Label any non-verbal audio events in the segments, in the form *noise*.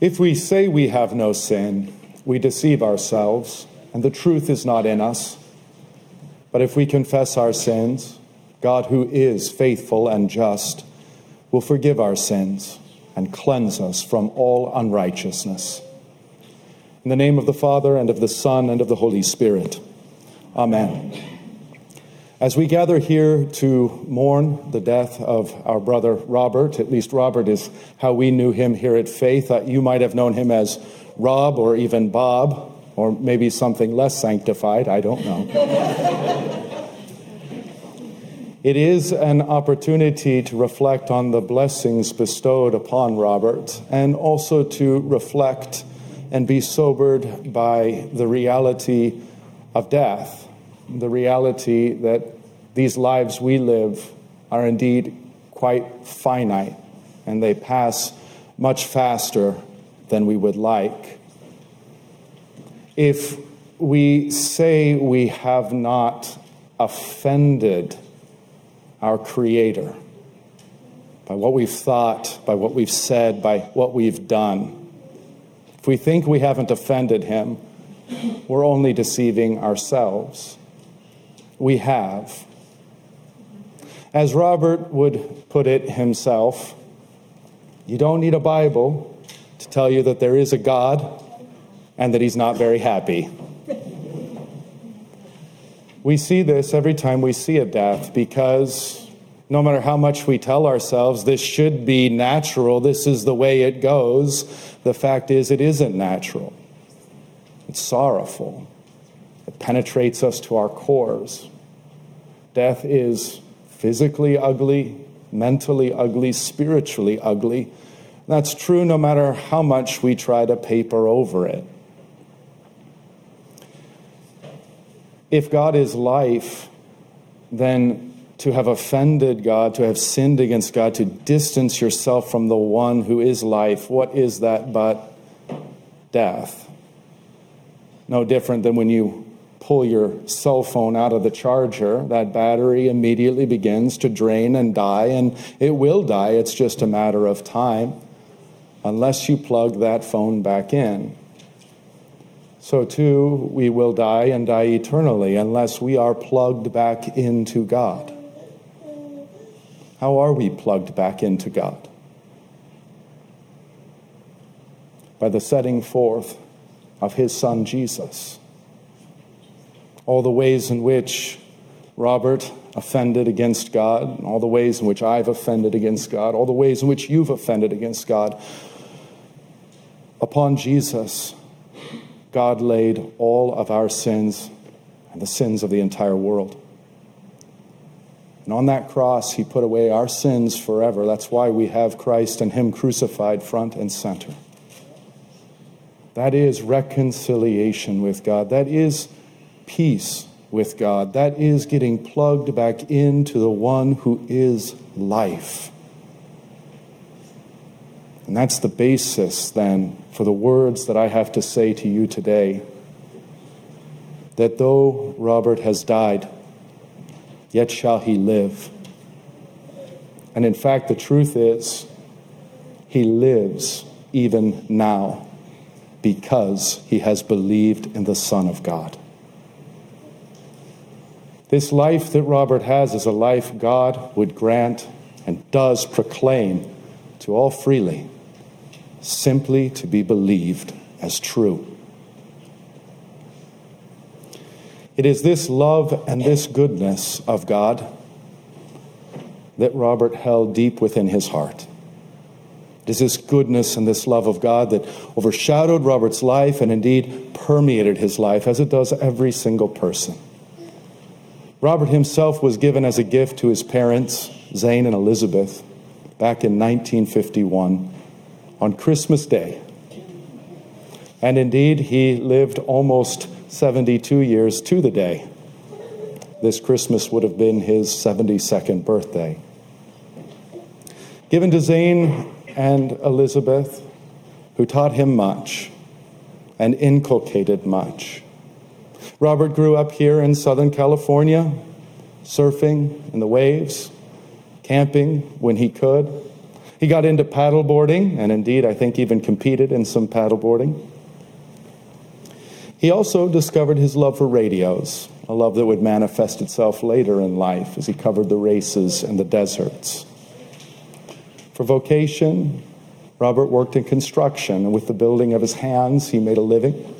If we say we have no sin, we deceive ourselves, and the truth is not in us. But if we confess our sins, God, who is faithful and just, will forgive our sins and cleanse us from all unrighteousness. In the name of the Father, and of the Son, and of the Holy Spirit. Amen. As we gather here to mourn the death of our brother Robert, at least Robert is how we knew him here at Faith. Uh, you might have known him as Rob or even Bob, or maybe something less sanctified. I don't know. *laughs* it is an opportunity to reflect on the blessings bestowed upon Robert and also to reflect and be sobered by the reality of death the reality that these lives we live are indeed quite finite and they pass much faster than we would like. If we say we have not offended our Creator by what we've thought, by what we've said, by what we've done, if we think we haven't offended Him, we're only deceiving ourselves we have. As Robert would put it himself, you don't need a Bible to tell you that there is a God and that he's not very happy. We see this every time we see a death because no matter how much we tell ourselves this should be natural, this is the way it goes, the fact is it isn't natural. It's sorrowful. It penetrates us to our cores. Death is physically ugly, mentally ugly, spiritually ugly. That's true no matter how much we try to paper over it. If God is life, then to have offended God, to have sinned against God, to distance yourself from the one who is life, what is that but death? No different than when you pull your cell phone out of the charger, that battery immediately begins to drain and die, and it will die. It's just a matter of time unless you plug that phone back in. So, too, we will die and die eternally unless we are plugged back into God. How are we plugged back into God? By the setting forth of His Son Jesus all the ways in which Robert offended against God, all the ways in which I've offended against God, all the ways in which you've offended against God. Upon Jesus, God laid all of our sins and the sins of the entire world. And on that cross, he put away our sins forever. That's why we have Christ and him crucified front and center. That is reconciliation with God. That is peace with God. That is getting plugged back into the one who is life. And that's the basis then for the words that I have to say to you today. That though Robert has died, yet shall he live. And in fact, the truth is, he lives even now because he has believed in the Son of God. This life that Robert has is a life God would grant and does proclaim to all freely, simply to be believed as true. It is this love and this goodness of God that Robert held deep within his heart. It is this goodness and this love of God that overshadowed Robert's life and indeed permeated his life, as it does every single person. Robert himself was given as a gift to his parents, Zane and Elizabeth, back in 1951 on Christmas Day. And indeed, he lived almost 72 years to the day. This Christmas would have been his 72nd birthday. Given to Zane and Elizabeth, who taught him much and inculcated much. Robert grew up here in Southern California, surfing in the waves, camping when he could. He got into paddleboarding, and indeed, I think even competed in some paddleboarding. He also discovered his love for radios, a love that would manifest itself later in life as he covered the races and the deserts. For vocation, Robert worked in construction, and with the building of his hands, he made a living.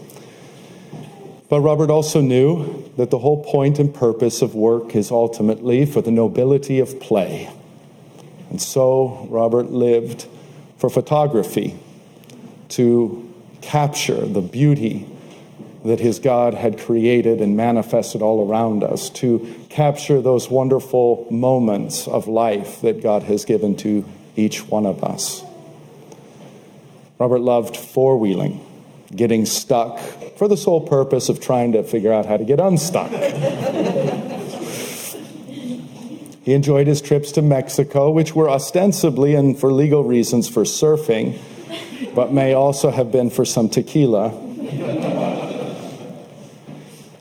But Robert also knew that the whole point and purpose of work is ultimately for the nobility of play. And so Robert lived for photography to capture the beauty that his God had created and manifested all around us, to capture those wonderful moments of life that God has given to each one of us. Robert loved four wheeling, getting stuck for the sole purpose of trying to figure out how to get unstuck. he enjoyed his trips to Mexico, which were ostensibly and for legal reasons for surfing, but may also have been for some tequila.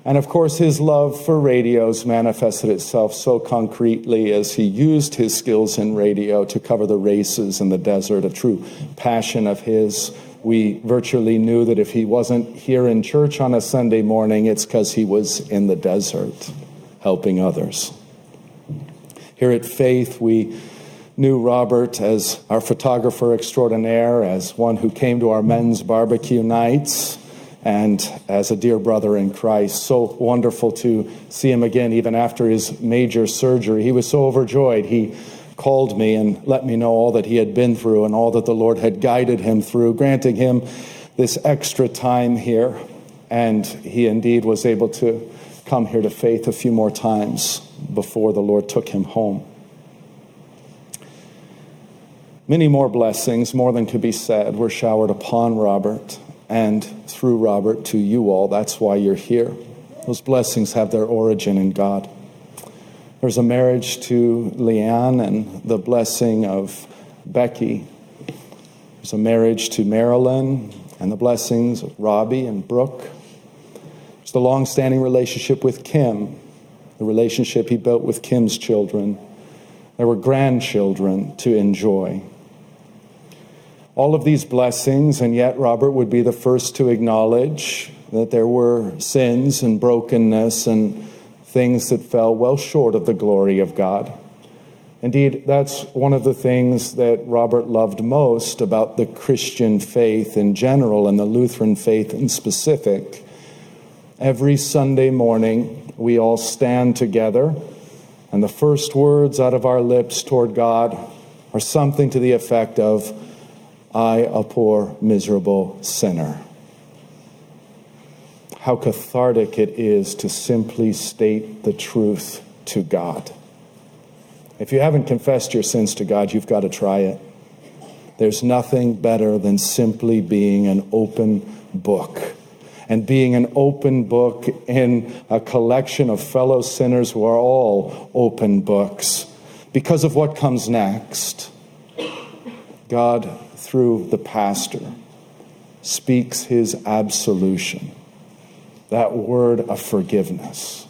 And of course, his love for radios manifested itself so concretely as he used his skills in radio to cover the races in the desert, a true passion of his. We virtually knew that if he wasn't here in church on a Sunday morning, it's because he was in the desert helping others. Here at Faith, we knew Robert as our photographer extraordinaire, as one who came to our men's barbecue nights and as a dear brother in Christ. So wonderful to see him again, even after his major surgery. He was so overjoyed. He called me and let me know all that he had been through and all that the Lord had guided him through, granting him this extra time here. And he indeed was able to come here to faith a few more times before the Lord took him home. Many more blessings, more than could be said, were showered upon Robert and through Robert to you all. That's why you're here. Those blessings have their origin in God. There's a marriage to Leanne and the blessing of Becky. There's a marriage to Marilyn and the blessings of Robbie and Brooke. There's the long standing relationship with Kim, the relationship he built with Kim's children. There were grandchildren to enjoy all of these blessings, and yet Robert would be the first to acknowledge that there were sins and brokenness and things that fell well short of the glory of God. Indeed, that's one of the things that Robert loved most about the Christian faith in general and the Lutheran faith in specific. Every Sunday morning, we all stand together, and the first words out of our lips toward God are something to the effect of, I, a poor, miserable sinner. How cathartic it is to simply state the truth to God. If you haven't confessed your sins to God, you've got to try it. There's nothing better than simply being an open book. And being an open book in a collection of fellow sinners who are all open books because of what comes next. God through the pastor, speaks his absolution, that word of forgiveness.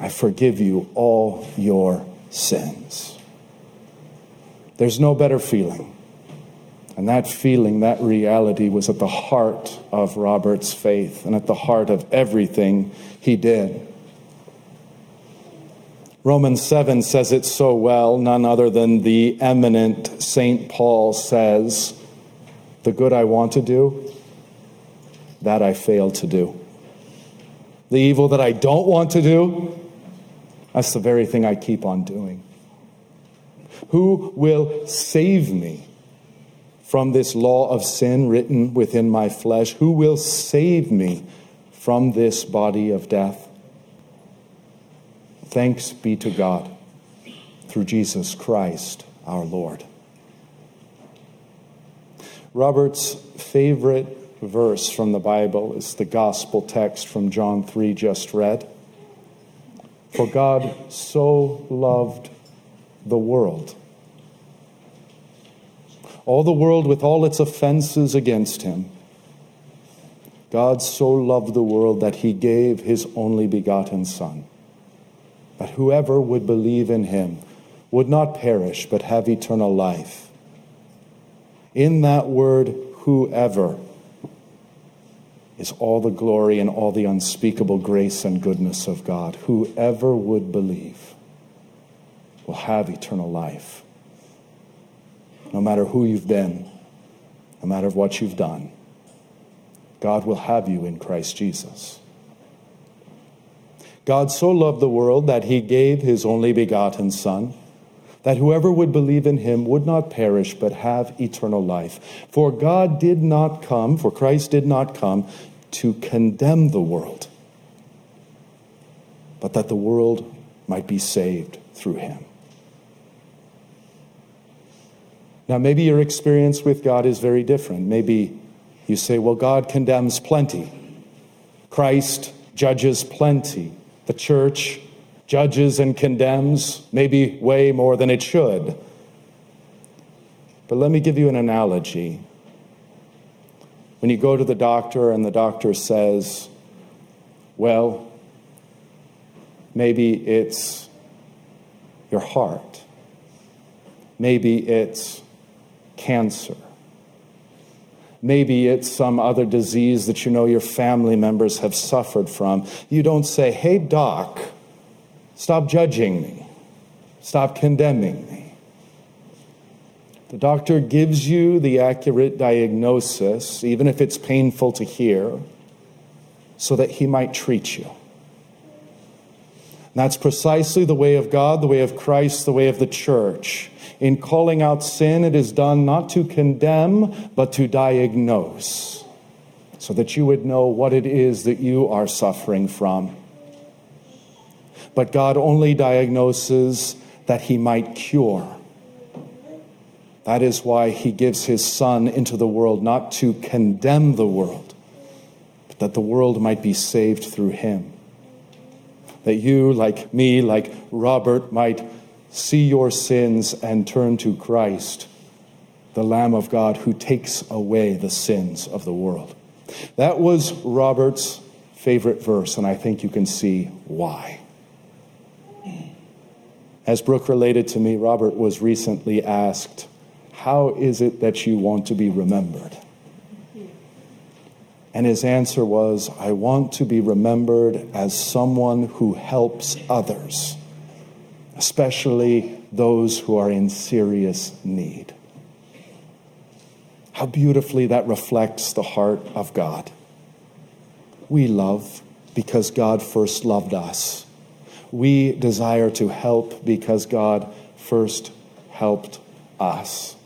I forgive you all your sins. There's no better feeling. And that feeling, that reality was at the heart of Robert's faith and at the heart of everything he did. Romans 7 says it so well, none other than the eminent St. Paul says, The good I want to do, that I fail to do. The evil that I don't want to do, that's the very thing I keep on doing. Who will save me from this law of sin written within my flesh? Who will save me from this body of death? Thanks be to God through Jesus Christ our Lord. Robert's favorite verse from the Bible is the gospel text from John 3 just read. For God so loved the world. All the world with all its offenses against him. God so loved the world that he gave his only begotten Son that whoever would believe in him would not perish but have eternal life. In that word, whoever, is all the glory and all the unspeakable grace and goodness of God. Whoever would believe will have eternal life. No matter who you've been, no matter what you've done, God will have you in Christ Jesus. God so loved the world that he gave his only begotten Son, that whoever would believe in him would not perish but have eternal life. For God did not come, for Christ did not come to condemn the world, but that the world might be saved through him. Now, maybe your experience with God is very different. Maybe you say, well, God condemns plenty, Christ judges plenty, the church judges and condemns maybe way more than it should. But let me give you an analogy. When you go to the doctor and the doctor says, well, maybe it's your heart, maybe it's cancer. Maybe it's some other disease that you know your family members have suffered from. You don't say, Hey, doc, stop judging me, stop condemning me. The doctor gives you the accurate diagnosis, even if it's painful to hear, so that he might treat you. And that's precisely the way of God, the way of Christ, the way of the church. In calling out sin, it is done not to condemn, but to diagnose, so that you would know what it is that you are suffering from. But God only diagnoses that he might cure. That is why he gives his Son into the world, not to condemn the world, but that the world might be saved through him. That you, like me, like Robert, might see your sins and turn to Christ, the Lamb of God who takes away the sins of the world. That was Robert's favorite verse, and I think you can see why. As Brooke related to me, Robert was recently asked, How is it that you want to be remembered? And his answer was, I want to be remembered as someone who helps others especially those who are in serious need. How beautifully that reflects the heart of God. We love because God first loved us. We desire to help because God first helped us.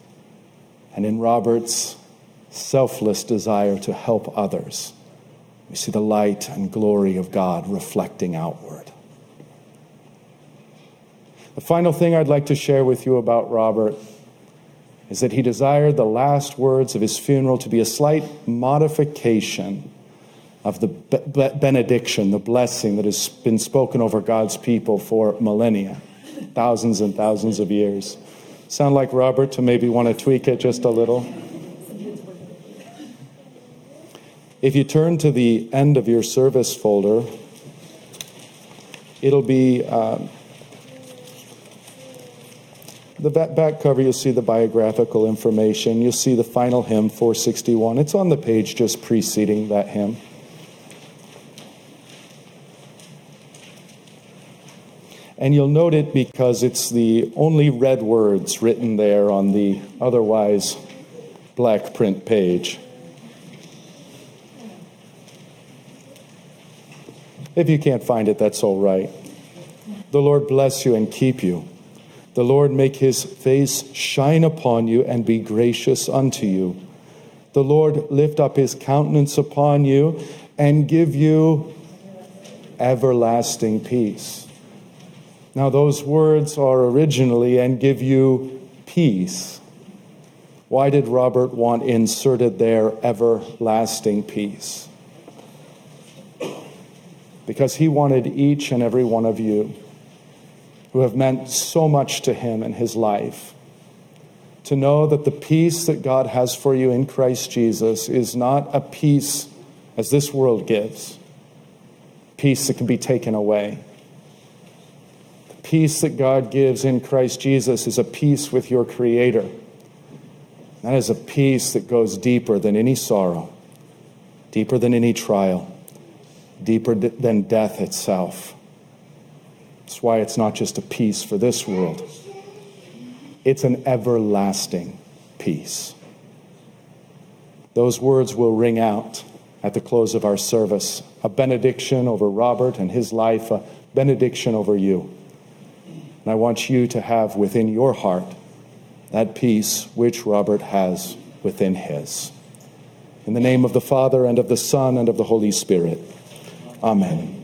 And in Robert's selfless desire to help others, we see the light and glory of God reflecting outward. The final thing I'd like to share with you about Robert is that he desired the last words of his funeral to be a slight modification of the benediction, the blessing that has been spoken over God's people for millennia, thousands and thousands of years. Sound like Robert to maybe want to tweak it just a little? If you turn to the end of your service folder, it'll be. Uh, the back cover, you'll see the biographical information. You'll see the final hymn, 461. It's on the page just preceding that hymn. And you'll note it because it's the only red words written there on the otherwise black print page. If you can't find it, that's all right. The Lord bless you and keep you. The Lord make his face shine upon you and be gracious unto you. The Lord lift up his countenance upon you and give you everlasting peace. Now, those words are originally and give you peace. Why did Robert want inserted there everlasting peace? Because he wanted each and every one of you who have meant so much to him in his life. To know that the peace that God has for you in Christ Jesus is not a peace as this world gives, peace that can be taken away. Peace that God gives in Christ Jesus is a peace with your Creator. That is a peace that goes deeper than any sorrow, deeper than any trial, deeper than death itself. That's why it's not just a peace for this world, it's an everlasting peace. Those words will ring out at the close of our service a benediction over Robert and his life, a benediction over you. And I want you to have within your heart that peace which Robert has within his. In the name of the Father, and of the Son, and of the Holy Spirit. Amen.